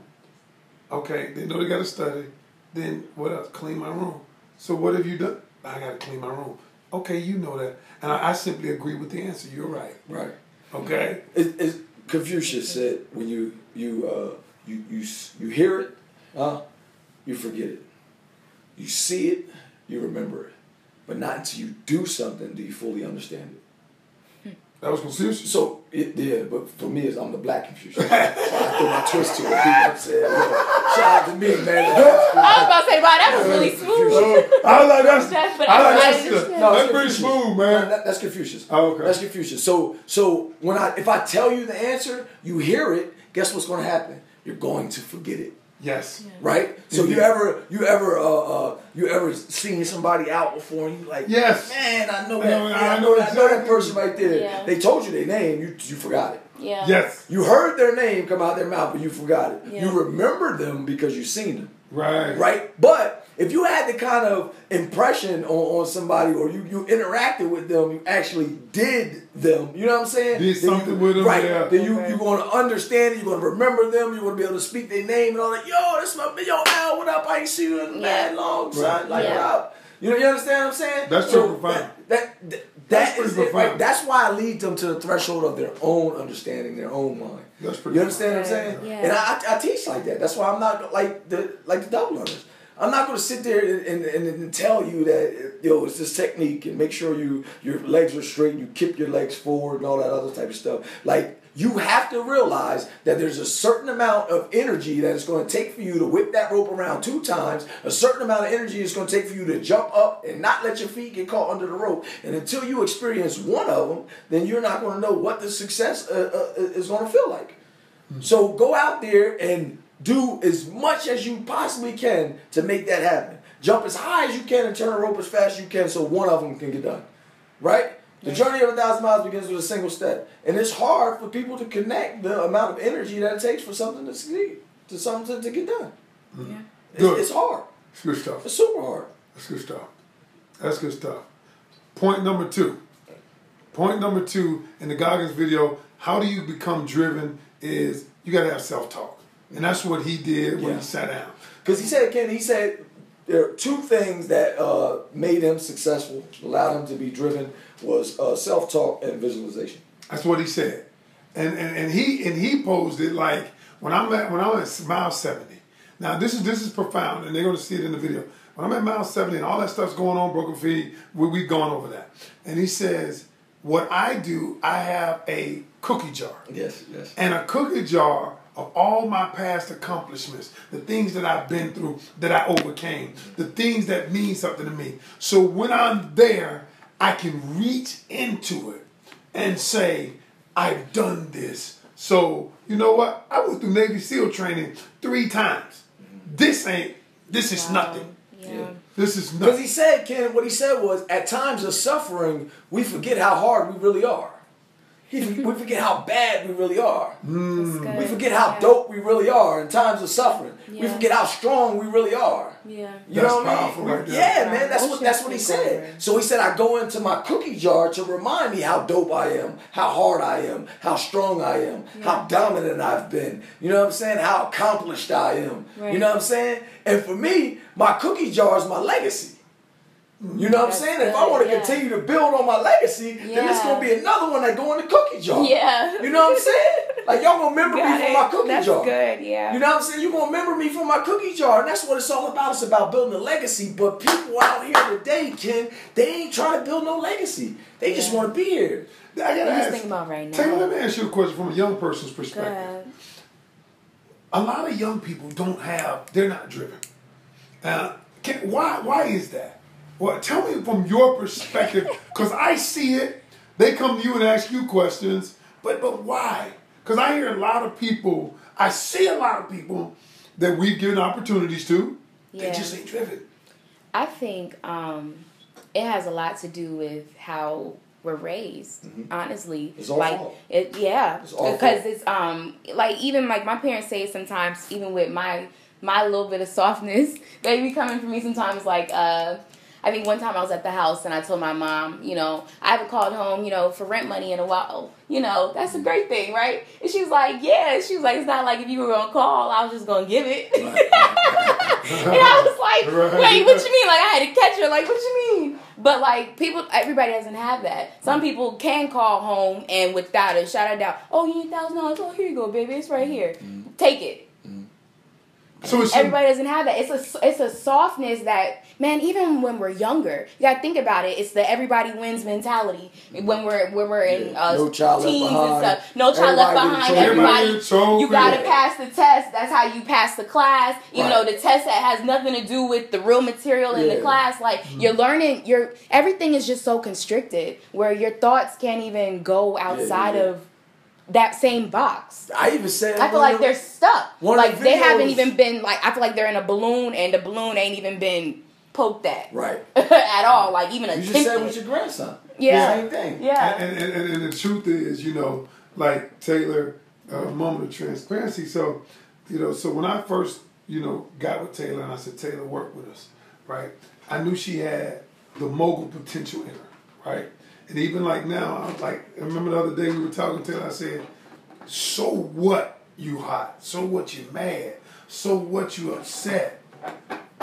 Okay, they know they got to study. Then what else? Clean my room. So what have you done? I got to clean my room. Okay, you know that, and I, I simply agree with the answer. You're right. Right. Okay. It, it, Confucius said, when you you uh, you you you hear it, uh, you forget it. You see it, you remember it, but not until you do something do you fully understand it. That was Confucius. So it did, but for me, it's, I'm the black Confucius. so I threw my twist to it. People have said, yeah, shout out to me, man. I was about to say, wow, that was really smooth. Oh, I was like, that's, That's- but I like I that's, understand. No, that's pretty Confucius. smooth, No, man. that- that's Confucius. Oh, okay. That's Confucius. So, so when I if I tell you the answer, you hear it. Guess what's going to happen? You're going to forget it, Yes. right? So you ever you ever uh, uh you ever seen somebody out before and you like, Yes. man, I know that, know- yeah, I I know know, that, I know that person right there. Yeah. They told you their name, you you forgot it. Yeah. Yes. You heard their name come out their mouth, but you forgot it. Yeah. You remember them because you seen them Right. right? But if you had the kind of impression on, on somebody or you, you interacted with them, you actually did them, you know what I'm saying? Did Then something you, with them, Right. yeah. Then you, Okay. you're going to understand it, you're going to remember them, you're going to be able to speak their name and all that. Yo, this my, yo, Al, what up? I ain't seen you in a mad Yeah. long, son. Right. Like, Yeah. what up? You know, you understand what I'm saying? That's So pretty profound. That, that, that, That's that is pretty it, right? That's why I lead them to the threshold of their own understanding, their own mind. That's pretty You understand what I'm saying? Yeah. And I, I, I teach like that. That's why I'm not like the like the double learners. I'm not going to sit there and, and, and, tell you that yo it's this technique and make sure you your legs are straight, and you kick your legs forward and all that other type of stuff. Like you have to realize that there's a certain amount of energy that it's going to take for you to whip that rope around two times. A certain amount of energy it's going to take for you to jump up and not let your feet get caught under the rope. And until you experience one of them, then you're not going to know what the success uh, uh, is going to feel like. So go out there and do as much as you possibly can to make that happen. Jump as high as you can and turn the rope as fast as you can so one of them can get done. Right? The journey of a thousand miles begins with a single step. And it's hard for people to connect the amount of energy that it takes for something to succeed, to something to get done. Mm-hmm. Yeah. It's, Good. it's hard. It's good stuff. It's super hard. That's good stuff. That's good stuff. Point number two. Point number two in the Goggins video, how do you become driven is you gotta have self-talk. And that's what he did when Yeah. he sat down. Because he said, Ken, he said there are two things that uh, made him successful, allowed him to be driven, was uh, self-talk and visualization. That's what he said. And and, and he and he posed it like when I'm at when I'm at mile 70. Now this is this is profound and they're gonna see it in the video. When I'm at mile 70 and all that stuff's going on, broken feet, we we've gone over that. And he says, What I do, I have a cookie jar. Yes, yes. and a cookie jar of all my past accomplishments, the things that I've been through, that I overcame, the things that mean something to me. So when I'm there, I can reach into it and say, I've done this. So, you know what? I went through Navy SEAL training three times. This ain't, this is nothing. Yeah. This is nothing. Because he said, Ken, what he said was, at times of suffering, we forget how hard we really are. He, we forget how bad we really are. That's. Hmm. We forget how Yeah. dope we really are in times of suffering. We forget how strong we really are. Yeah. You That's know what powerful I mean? right there. yeah, man. That's what that's what he said. So he said, I go into my cookie jar to remind me how dope I am, how hard I am, how strong I am, how dominant I've been. You know what I'm saying? How accomplished I am. You know what I'm saying? And for me, my cookie jar is my legacy. You know what I'm That's saying? If I want to yeah. continue to build on my legacy, then it's gonna be another one that go in the cookie jar. Yeah. You know what I'm saying? Like y'all gonna remember Got me from my cookie That's jar. good, yeah. You know what I'm saying? You gonna remember me from my cookie jar, and that's what it's all about. It's about building a legacy. But people out here today, Ken, they ain't trying to build no legacy. They just want to be here. I gotta I'm just ask. thinking about right now. Taylor, let me ask you a question from a young person's perspective. A lot of young people don't have. They're not driven. Uh, can, why? Why is that? Well, tell me from your perspective, because I see it. They come to you and ask you questions, but but why? Because I hear a lot of people. I see a lot of people that we've given opportunities to. They just ain't driven. I think um, it has a lot to do with how we're raised. Honestly, Mm-hmm. It's our like fault. it, yeah, It's because it's um like even like my parents say sometimes, even with my my little bit of softness, they be coming for me sometimes. Like uh, I think one time I was at the house and I told my mom, you know, I haven't called home, you know, for rent money in a while. You know, that's a great thing, right? And she was like, yeah. She was like, it's not like if you were gonna call, I was just gonna give it. and I was like, Right. wait, what you mean? Like I had to catch her. Like what you mean? But like people, everybody doesn't have that. Some people can call home and without a shout out down. Oh, you need thousand dollars? Oh, here you go, baby. It's right here. Mm-hmm. Take it. Mm-hmm. So it's Everybody doesn't have that. It's a it's a softness that man. Even when we're younger, you gotta think about it. It's the everybody wins mentality. When we're when we're in Yeah. uh, No child left teens and stuff. No child left behind. get a trophy. Everybody, Everybody get a trophy. you gotta pass the test. That's how you pass the class. Even Right. though the test that has nothing to do with the real material in Yeah. the class. Like you're learning. You're everything is just so constricted where your thoughts can't even go outside yeah. of that same box. I even said I feel like they're stuck. Like the they haven't even been like I feel like they're in a balloon and the balloon ain't even been poked that. right. at all. Like even a You attempted. just said it with your grandson. Yeah. Same thing. yeah. And, and, and, and the truth is, you know, like Taylor, uh, moment of transparency. So, you know, so when I first, you know, got with Taylor and I said, Taylor, work with us, right? I knew she had the mogul potential in her, right? And even like now, I'm like, I remember the other day we were talking to Taylor, I said, so what you hot? So what you mad? So what you upset?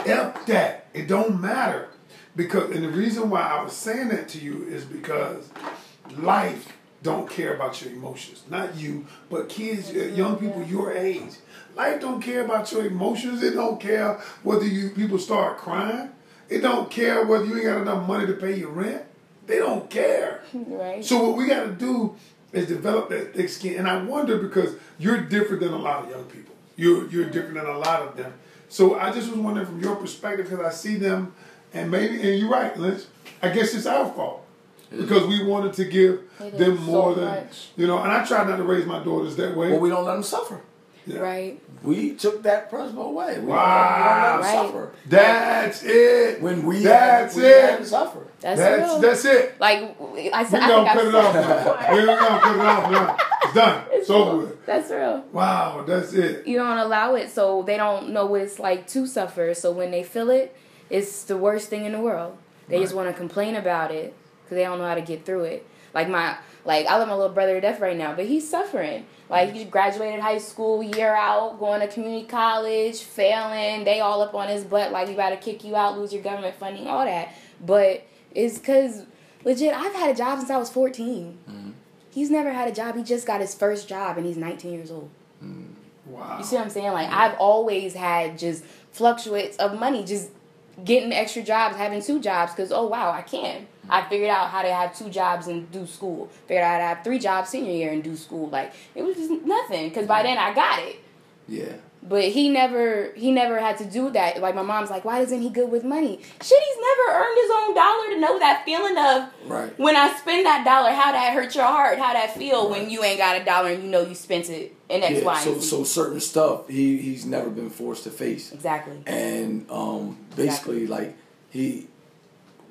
F that. It don't matter. Because and the reason why I was saying that to you is because life don't care about your emotions. Not you, but kids, uh, young people your age. Life don't care about your emotions. It don't care whether you people start crying. It don't care whether you ain't got enough money to pay your rent. They don't care. right. So what we got to do is develop that thick skin. And I wonder because you're different than a lot of young people. You're you're different than a lot of them. So I just was wondering from your perspective because I see them, and maybe and you're right, Lynch. I guess it's our fault because we wanted to give It them is so more than much. you know. And I try not to raise my daughters that way. But we don't let them suffer. Yeah. Right. We took that principle away. We Wow. don't, we don't let them Right. suffer. That's it. When we that's had, we had it. to suffer. That's, That's that's it. like I We said. I gonna think cut it off. said Now. We gonna cut it off now. Done. It's, over real. That's real. Wow, that's it. You don't allow it, so they don't know what it's like to suffer. So when they feel it, it's the worst thing in the world. They just want to complain about it because they don't know how to get through it. Like my, like I love my little brother to death right now, but he's suffering. Like he graduated high school, year out, going to community college, failing. They all up on his butt, like we about to kick you out, lose your government funding, all that. But it's because legit, I've had a job since I was 14 mm-hmm. He's never had a job. He just got his first job, and he's nineteen years old. Mm. Wow. You see what I'm saying? Like I've always had just fluctuates of money, just getting extra jobs, having two jobs. Cause oh wow, I can. I figured out how to have two jobs and do school. Figured out how to have three jobs senior year and do school. Like it was just nothing. Cause by then I got it. Yeah. But he never he never had to do that. Like my mom's like, why isn't he good with money? Shit, he's never earned his own dollar to know that feeling of Right. when I spend that dollar, how that hurt your heart, how that feel when you ain't got a dollar and you know you spent it in X, Yeah, Y, so so certain stuff he he's never been forced to face. exactly. and um, basically like he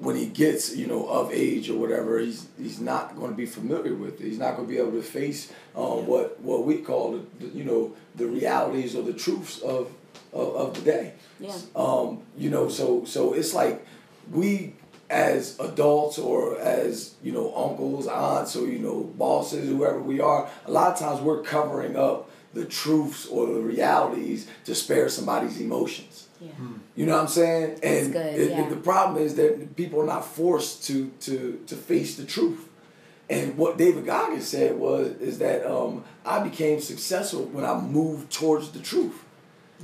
when he gets you know of age or whatever he's he's not going to be familiar with it. he's not going to be able to face um, what what we call the, the, you know the realities or the truths of of, of the day Yeah. um, you know so so it's like we as adults or as you know uncles aunts or you know bosses whoever we are a lot of times we're covering up the truths or the realities to spare somebody's emotions Yeah. you know what I'm saying? And good, it- yeah. the problem is that people are not forced to to to face the truth. And what David Goggins said was is that um, I became successful when I moved towards the truth.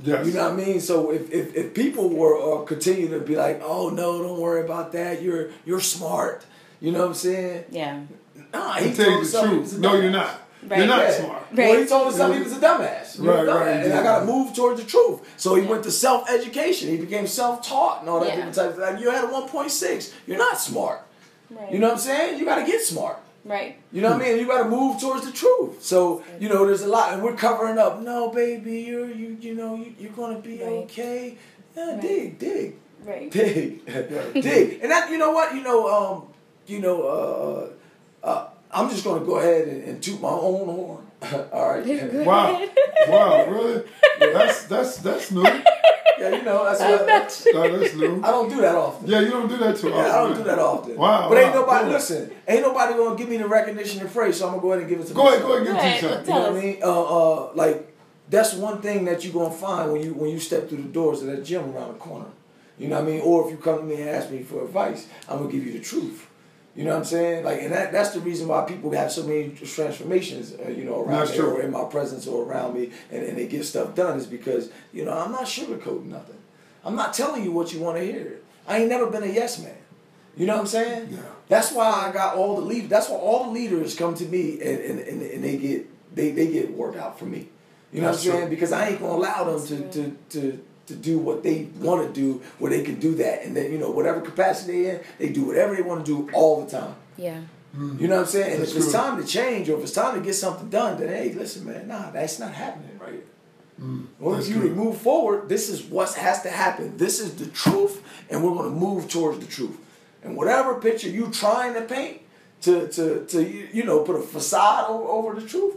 Yes. You know what I mean? So if, if, if people were uh, continue to be like, oh no, don't worry about that. You're you're smart. You know what I'm saying? Yeah. Nah, he tell told you the something. he was truth. No, you're not. Right. You're not Yeah. smart. Well, he told us something. He was a dumbass. You're a Right, right, dumbass. And I got to move towards the truth. So he went to self education. He became self taught and all that Yeah. different types. Like you had a 1.6. You're not smart. Right. You know what I'm saying? You got to get smart. Right. You know what I mean? You got to move towards the truth. So you know, there's a lot, and we're covering up. No, baby, you're you you know you, you're gonna be Right. okay. Yeah, Right. dig, dig, Right. dig, dig. And that you know what you know um you know uh, uh I'm just gonna go ahead and, and toot my own horn. All right. Good. Wow. Wow, really? That's that's that's new. Yeah, you know that's I'm what. not sure. that's new. I don't do that often. Yeah, you don't do that too often. Yeah, I don't do that often. Wow, But ain't nobody cool. listen. Ain't nobody gonna give me the recognition and praise. So I'm gonna go ahead and give it to Go ahead, go ahead, Go and ahead, get You you know something. what I mean? Uh, uh, like that's one thing that you're gonna find when you when you step through the doors of that gym around the corner. You know what I mean? Or if you come to me and ask me for advice, I'm gonna give you the truth. You know what I'm saying? Like, and that, that's the reason why people have so many transformations, uh, you know, around me or in my presence or around me, and, and they get stuff done is because you know I'm not sugarcoating nothing. I'm not telling you what you want to hear. I ain't never been a yes man. You know what I'm saying? Yeah. That's why I got all the leaders. That's why all the leaders come to me and, and, and, and they get they, they get work out for me. You know That's what I'm true. saying? Because I ain't gonna allow them to, to, to, to do what they want to do, where they can do that, and then you know whatever capacity they're in, they do whatever they want to do all the time. Yeah. Mm-hmm. You know what I'm saying? And That's if it's true. time to change or if it's time to get something done, then hey, listen, man, nah, that's not happening right mm-hmm. here. Well, That's if you good. move forward, this is what has to happen. This is the truth, and we're going to move towards the truth. And whatever picture you trying to paint to to to you you know put a facade over, over the truth,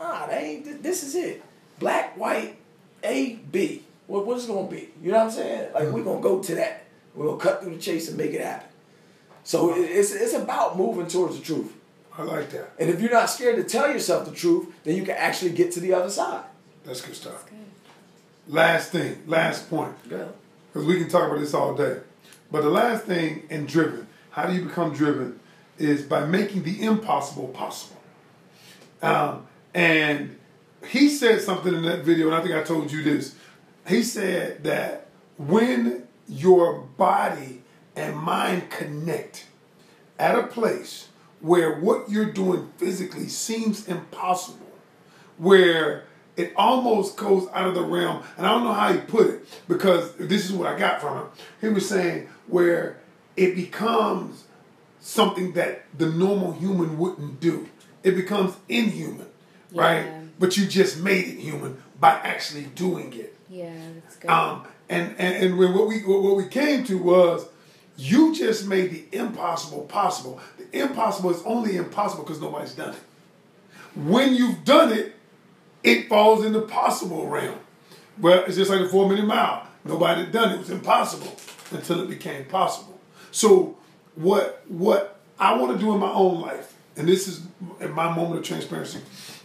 nah, that ain't. This is it. Black, white, A, B. What what is it going to be? You know what I'm saying? Like we're going to go to that. We're going to cut through the chase and make it happen. So it's it's about moving towards the truth. I like that. And if you're not scared to tell yourself the truth, then you can actually get to the other side. That's good stuff. Last thing, last point. Yeah. because we can talk about this all day. But the last thing in driven, how do you become driven, is by making the impossible possible. Um, and he said something in that video, and I think I told you this. He said that when your body and mind connect at a place where what you're doing physically seems impossible, where it almost goes out of the realm, and I don't know how he put it because this is what I got from him. He was saying where it becomes something that the normal human wouldn't do. It becomes inhuman, right? But you just made it human by actually doing it. Yeah, that's good. Um, and and and what we what we came to was you just made the impossible possible. The impossible is only impossible because nobody's done it. When you've done it, it falls in the possible realm. Well, it's just like the four minute mile. Nobody had done it. It was impossible until it became possible. So what what I want to do in my own life, and this is in my moment of transparency,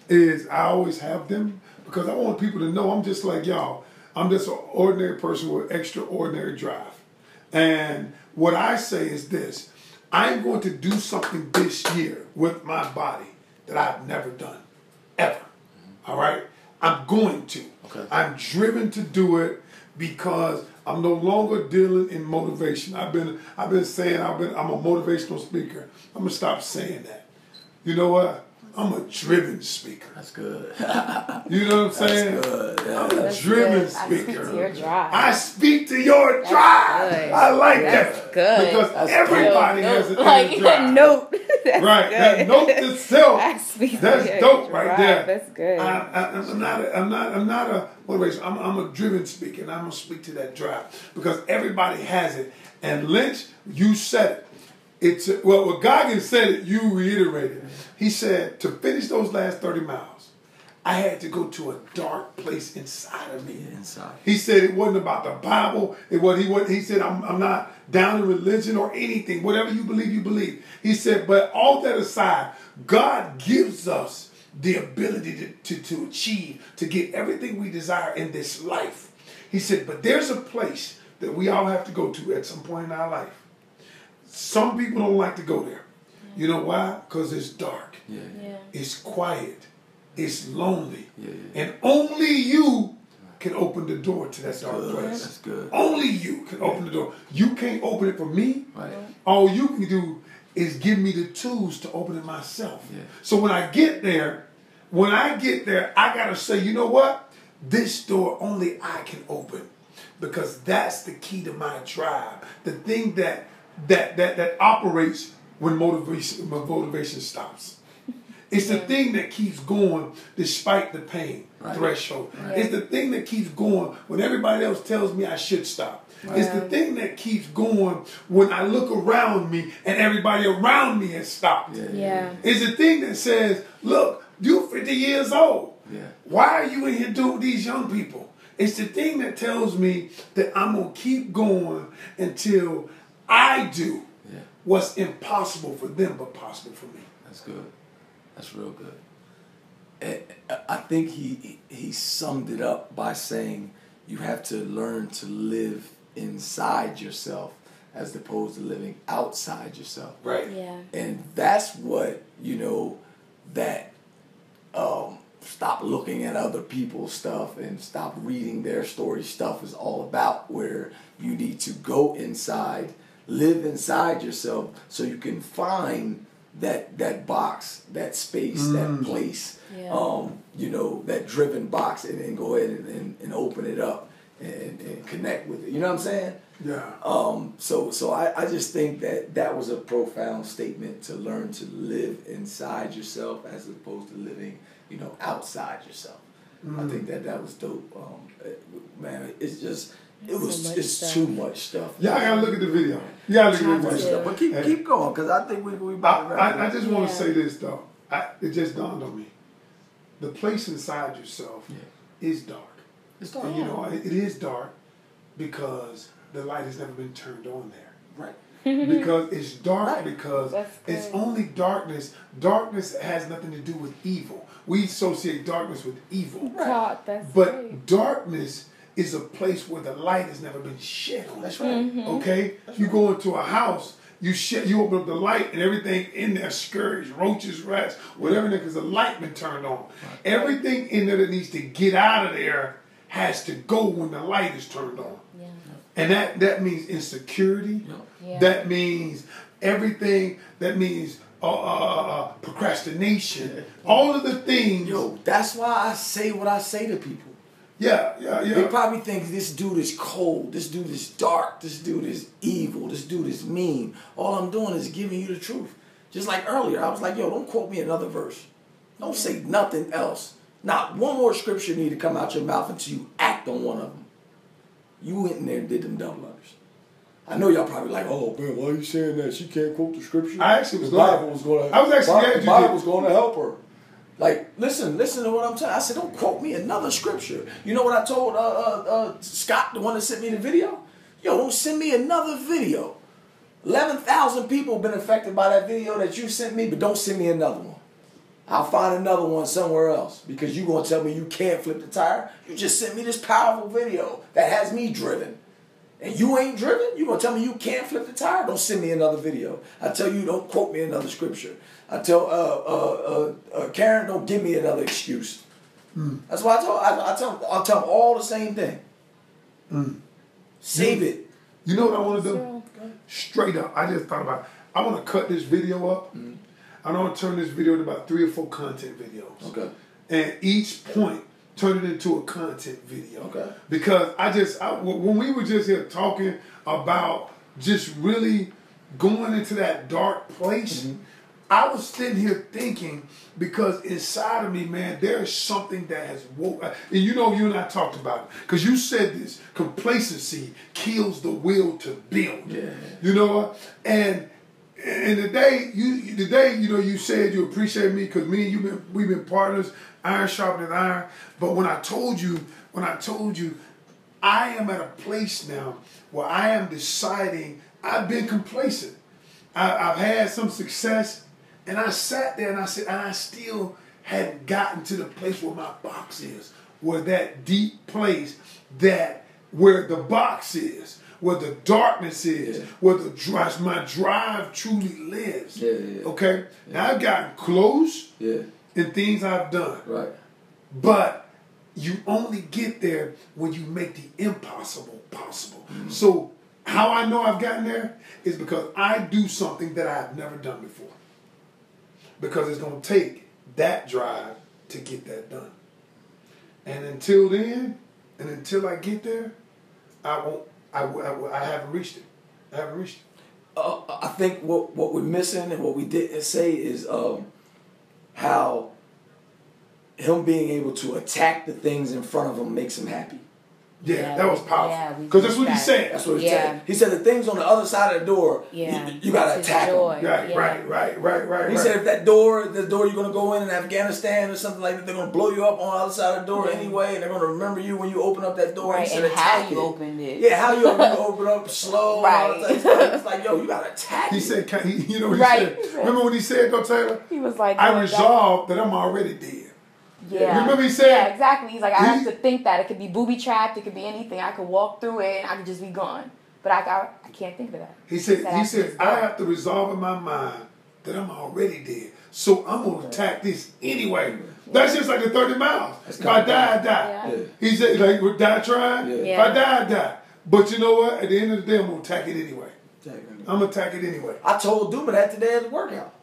is I always have them because I want people to know I'm just like y'all. I'm just an ordinary person with extraordinary drive. And what I say is this I'm going to do something this year with my body that I've never done, ever. All right? I'm going to. Okay. I'm driven to do it because I'm no longer dealing in motivation. I've been I've been saying I've been I'm a motivational speaker. I'm gonna stop saying that. You know what? I'm a driven speaker. That's good. You know what I'm saying? That's good, yeah. I'm a That's driven good. I speak speaker. to your drive. I speak to your drive. good. I like That's that. good. Because That's everybody Note- has a like inner drive. a note. That's Right, that note itself. I speak That's your dope right drive. there. That's good. I, I, I'm not. A, I'm not. I'm not a motivation. I'm, I'm a driven speaker, and I'm gonna speak to that drive because everybody has it. And Lynch, you said it. It's well, when Goggins said it, you reiterated. He said to finish those last thirty miles, I had to go to a dark place inside of me. Inside. He said it wasn't about the Bible. It was he what he said I'm, I'm not down in religion or anything. Whatever you believe, you believe. He said, but all that aside, God gives us the ability to, to, to achieve, to get everything we desire in this life. He said, but there's a place that we all have to go to at some point in our life. Some people don't like to go there. You know why? Because it's dark. Yeah. Yeah. It's quiet. It's lonely. Yeah, yeah. And only you can open the door to that dark good. place. That's good. Only you can open the door. You can't open it for me. Right. All you can do is give me the tools to open it myself. Yeah. So when I get there, when I get there, I gotta say, you know what? This door only I can open. Because that's the key to my drive. The thing that that that that operates when motivation when motivation stops. It's the thing that keeps going despite the pain Right. threshold. Right. It's the thing that keeps going when everybody else tells me I should stop. It's the thing that keeps going when I look around me and everybody around me has stopped. Yeah. Yeah. It's the thing that says, look, you're 50 years old. Yeah. Why are you in here doing these young people? It's the thing that tells me that I'm going to keep going until I do Yeah. what's impossible for them but possible for me. That's good. That's real good. I think he he summed it up by saying you have to learn to live inside yourself as opposed to living outside yourself. Right. Yeah. And that's what, you know, that um, stop looking at other people's stuff and stop reading their story stuff is all about, where you need to go inside, live inside yourself so you can find that that box, that space, that place, Yeah. um, you know, that driven box and then go ahead and, and, and open it up and, and connect with it. You know what I'm saying? Yeah. Um, so so I, I just think that that was a profound statement to learn to live inside yourself as opposed to living, you know, outside yourself. I think that that was dope. Um, man, it's just it was much it's stuff. too much stuff. Y'all gotta look at the video. You gotta look Too at much the stuff. video. But keep Hey. keep going because I think we we about to wrap I, I just want to Yeah. say this though. I, it just dawned on me. The place inside yourself Yeah. is dark. It's dark. And you know, it, it is dark because the light has never been turned on there. right. because it's dark Right. because it's only darkness. Darkness has nothing to do with evil. We associate darkness with evil. God, that's But great. darkness is a place where the light has never been shed on. That's right. Mm-hmm. Okay? You go into a house, you shed, you open up the light, and everything in there scurries, roaches, rats, whatever, because the light been turned on. Everything in there that needs to get out of there has to go when the light is turned on. Yeah. And that, that means insecurity. Yeah. Yeah. That means everything. That means uh, uh, uh, procrastination. All of the things. Yo, that's why I say what I say to people. Yeah, yeah, yeah. They probably think this dude is cold, this dude is dark, this dude is evil, this dude is mean. All I'm doing is giving you the truth. Just like earlier, I was like, yo, don't quote me another verse. Don't say nothing else. Not one more scripture need to come out your mouth until you act on one of them. You went in there and did them double unders. I know y'all probably like, oh man, why are you saying that? She can't quote the scripture. I actually was the Bible was going to. I was actually the Bible was going to help her. Listen, listen to what I'm telling. I said, don't quote me another scripture. You know what I told uh, uh, uh, Scott, the one that sent me the video? Yo, don't send me another video. Eleven thousand people have been affected by that video that you sent me, but don't send me another one. I'll find another one somewhere else because you gonna tell me you can't flip the tire. You just sent me this powerful video that has me driven. And you ain't driven? You gonna tell me you can't flip the tire? Don't send me another video. I tell you, don't quote me another scripture. I tell uh, uh, uh, uh, Karen, don't give me another excuse. That's why I tell I, I tell I tell them all the same thing. Save it. You know what I want to do? Straight up. I just thought about. I want to cut this video up. Mm-hmm. I want to turn this video into about three or four content videos. Okay. And each point turn it into a content video. Okay. Because I just I, when we were just here talking about just really going into that dark place. Mm-hmm. I was sitting here thinking because inside of me, man, there is something that has woke. Uh, and you know, you and I talked about it because you said this: complacency kills the will to build. Yeah. You know what? And and the day you the day you know you said you appreciate me because me and you been we've been partners, iron sharpening iron. But when I told you, when I told you, I am at a place now where I am deciding. I've been complacent. I, I've had some success, and I sat there and I said, and I still hadn't gotten to the place where my box is, where that deep place that where the box is, where the darkness is, Yeah. where the drive, my drive truly lives. Yeah, yeah. Okay? Now I've gotten close Yeah. in things I've done, Right. but you only get there when you make the impossible possible. Mm-hmm. So, how I know I've gotten there is because I do something that I have never done before. Because it's going to take that drive to get that done. And until then, and until I get there, I won't. I, I, I haven't reached it. I haven't reached it. uh, I think what what we're missing and what we didn't say is um, how him being able to attack the things in front of him makes him happy. Yeah, Yeah, that was we- powerful. yeah, Because that's what he said. That's what he Yeah. said. He said the things on the other side of the door, Yeah, you, you gotta that's attack them. Right, Yeah. right, right, right, right. He right. said if that door, the door you're gonna go in in Afghanistan or something like that, they're gonna blow you up on the other side of the door anyway, and they're gonna remember you when you open up that door. Right, he said and how attack you it. opened it. Yeah, how you open, you open up slow. Right. Right. It's like, it's like, yo, you gotta attack He it. said, can, he, you know what he Right. said? Remember what he said, though, Taylor? He was like, I "Oh, resolved that I'm already dead. Yeah. Remember he said- Yeah, exactly. He's like, I have to think that it could be booby trapped, it could be anything. I could walk through it and I could just be gone. But I, I, I can't think of that. He said, That he I said, I have to resolve in my mind that I'm already dead. So I'm gonna attack this anyway. That's just like the 30 miles. If I die, I die. Yeah. Yeah. He said, like, would die trying? Yeah. If I die, I die. But you know what? At the end of the day, I'm gonna attack it anyway. I'm gonna attack it anyway. I told Duma that today at the workout.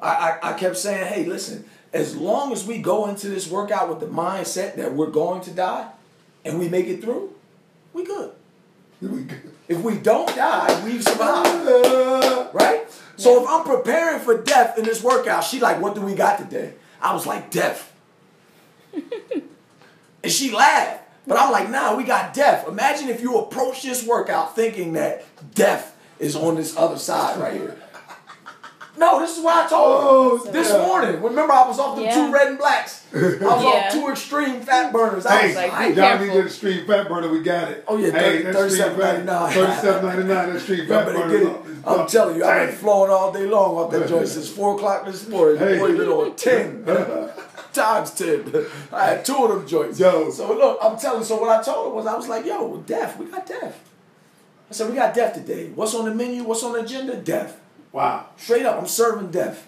I, I, I kept saying, hey, listen, as long as we go into this workout with the mindset that we're going to die and we make it through, we good. We go. If we don't die, we've survived. Right? So if I'm preparing for death in this workout, she like, what do we got today? I was like, death. and she laughed. But I'm like, nah, we got death. Imagine if you approach this workout thinking that death is on this other side right here. No, this is what I told her Oh, this yeah. morning. Remember, I was off the Yeah. two red and blacks. I was Yeah. off two extreme fat burners. I Hey, was like, like, hey, y'all careful. need that extreme fat burner. We got it. Oh, yeah, hey, 30 that street fat- 37.99. 37.99, That street fat burner. get it. I'm telling you, I've been flowing all day long off that joint since four o'clock this morning. Hey. Boy, been on ten times ten. I had two of them joints. Yo. So look, I'm telling. So what I told her was, I was like, "Yo, death. We got death." I said, "We got death today. What's on the menu? What's on the agenda? Death. Wow. Straight up, I'm serving death.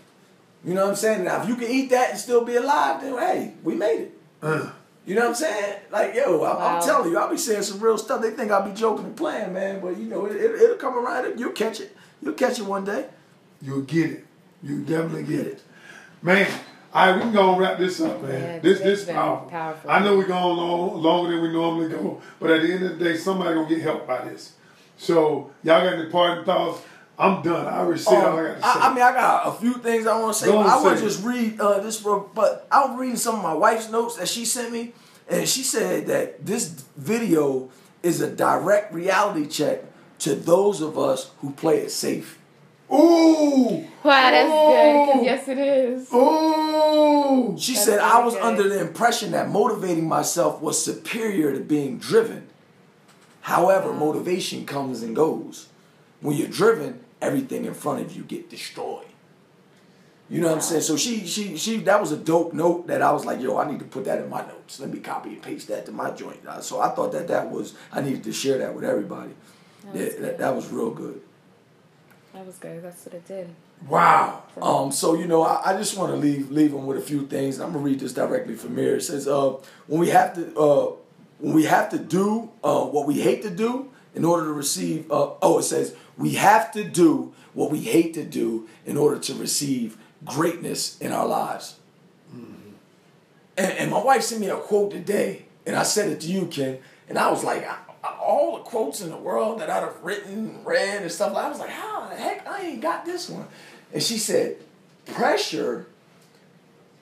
You know what I'm saying? Now, if you can eat that and still be alive, then hey, we made it. Uh, You know what I'm saying? Like, yo, I'm, Wow. I'm telling you, I'll be saying some real stuff. They think I'll be joking and playing, man. But you know, it, it, it'll come around. You'll catch it. You'll catch it one day. you'll get it. You definitely get it. Man, all right, we can go and wrap this up, man. Yeah, this today's this powerful. powerful. I know we're going long, longer than we normally go, but at the end of the day, somebody gonna get helped by this. So y'all got any parting thoughts? I'm done. I already said all I got to say. Um, I, I mean, I got a few things I want to say. But I want to just read uh, this, for, but I was reading some of my wife's notes that she sent me, and she said that this video is a direct reality check to those of us who play it safe. Ooh. Wow, that's good. Because yes, it is. Ooh. She That's said, I was good. under the impression that motivating myself was superior to being driven. However, motivation comes and goes. When you're driven, everything in front of you get destroyed. You know what I'm saying? So she she she that was a dope note that I was like, yo, I need to put that in my notes. Let me copy and paste that to my joint. Uh, So I thought that that was I needed to share that with everybody. That yeah, was that, that was real good. That was good. That's what it did. Wow. Um, so you know, I, I just want to leave leave them with a few things. I'm gonna read this directly from here. It says, uh, when we have to uh, when we have to do uh, what we hate to do in order to receive. Uh, oh, it says we have to do what we hate to do in order to receive greatness in our lives. And, and my wife sent me a quote today, and I said it to you, Ken, and I was like, I, I- all the quotes in the world that I'd have written, read, and stuff. I was like, how the heck I ain't got this one? And she said, pressure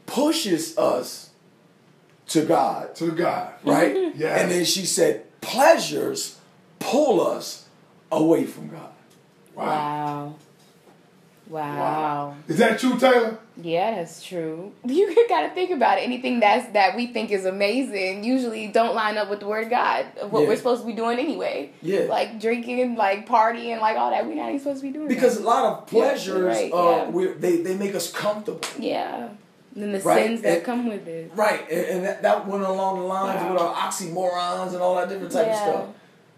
pushes us to God, To God. right? Yeah. And then she said, pleasures pull us away from God. Wow. Wow. Wow. Is that true, Taylor? Yeah, that's true. You gotta think about it. Anything that's that we think is amazing usually don't line up with the word of God of what Yeah. we're supposed to be doing anyway. Yeah. Like drinking, like partying, like all that. We're not even supposed to be doing Because that. a lot of Yeah, pleasures, right, uh, yeah. we're, they, they make us comfortable. Yeah. And then the Right, sins that and- come with it. Right, and, and that, that went along the lines Wow. with our oxymorons and all that different type of stuff.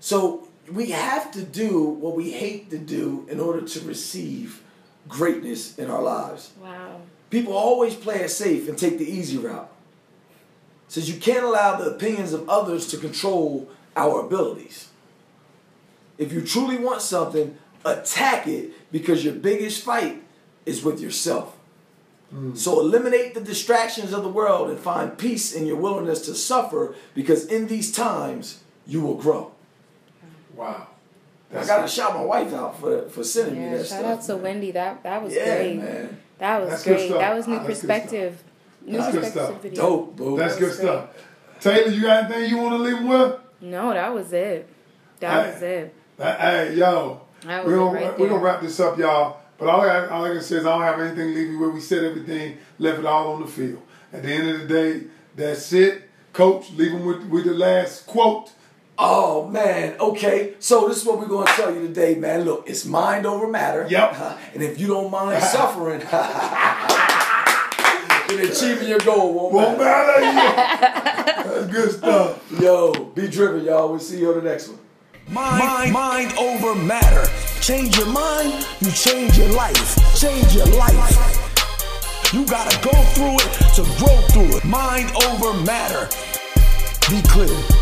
So we have to do what we hate to do in order to receive greatness in our lives. Wow. People always play it safe and take the easy route. Says you can't allow the opinions of others to control our abilities. If you truly want something, attack it because your biggest fight is with yourself. Hmm. So eliminate the distractions of the world and find peace in your willingness to suffer because in these times you will grow. Wow. I gotta shout my wife out for for sending me Yeah, that shout stuff. out to Wendy. That that was yeah, great. man. That was That's great. That was new That's good perspective. New That's good perspective stuff. video. Dope, boo. That's That good was stuff. Taylor, you got anything you want to leave them with? No, that was it. That Hey. was it. Hey, yo, That we're was gonna, right we're there. gonna wrap this up, y'all. But all I, all I can say is I don't have anything to leave you with. We said everything, left it all on the field. At the end of the day, that's it. Coach, leave them with, with the last quote. Oh man, okay. So this is what we're gonna tell you today, man. Look, it's mind over matter. Yep. And if you don't mind suffering, then achieving your goal won't Won't matter. matter. that's good stuff. Yo, be driven, y'all. We'll see you on the next one. Mind, mind over matter. Change your mind, you change your life. Change your life. You gotta go through it to grow through it. Mind over matter. Be clear.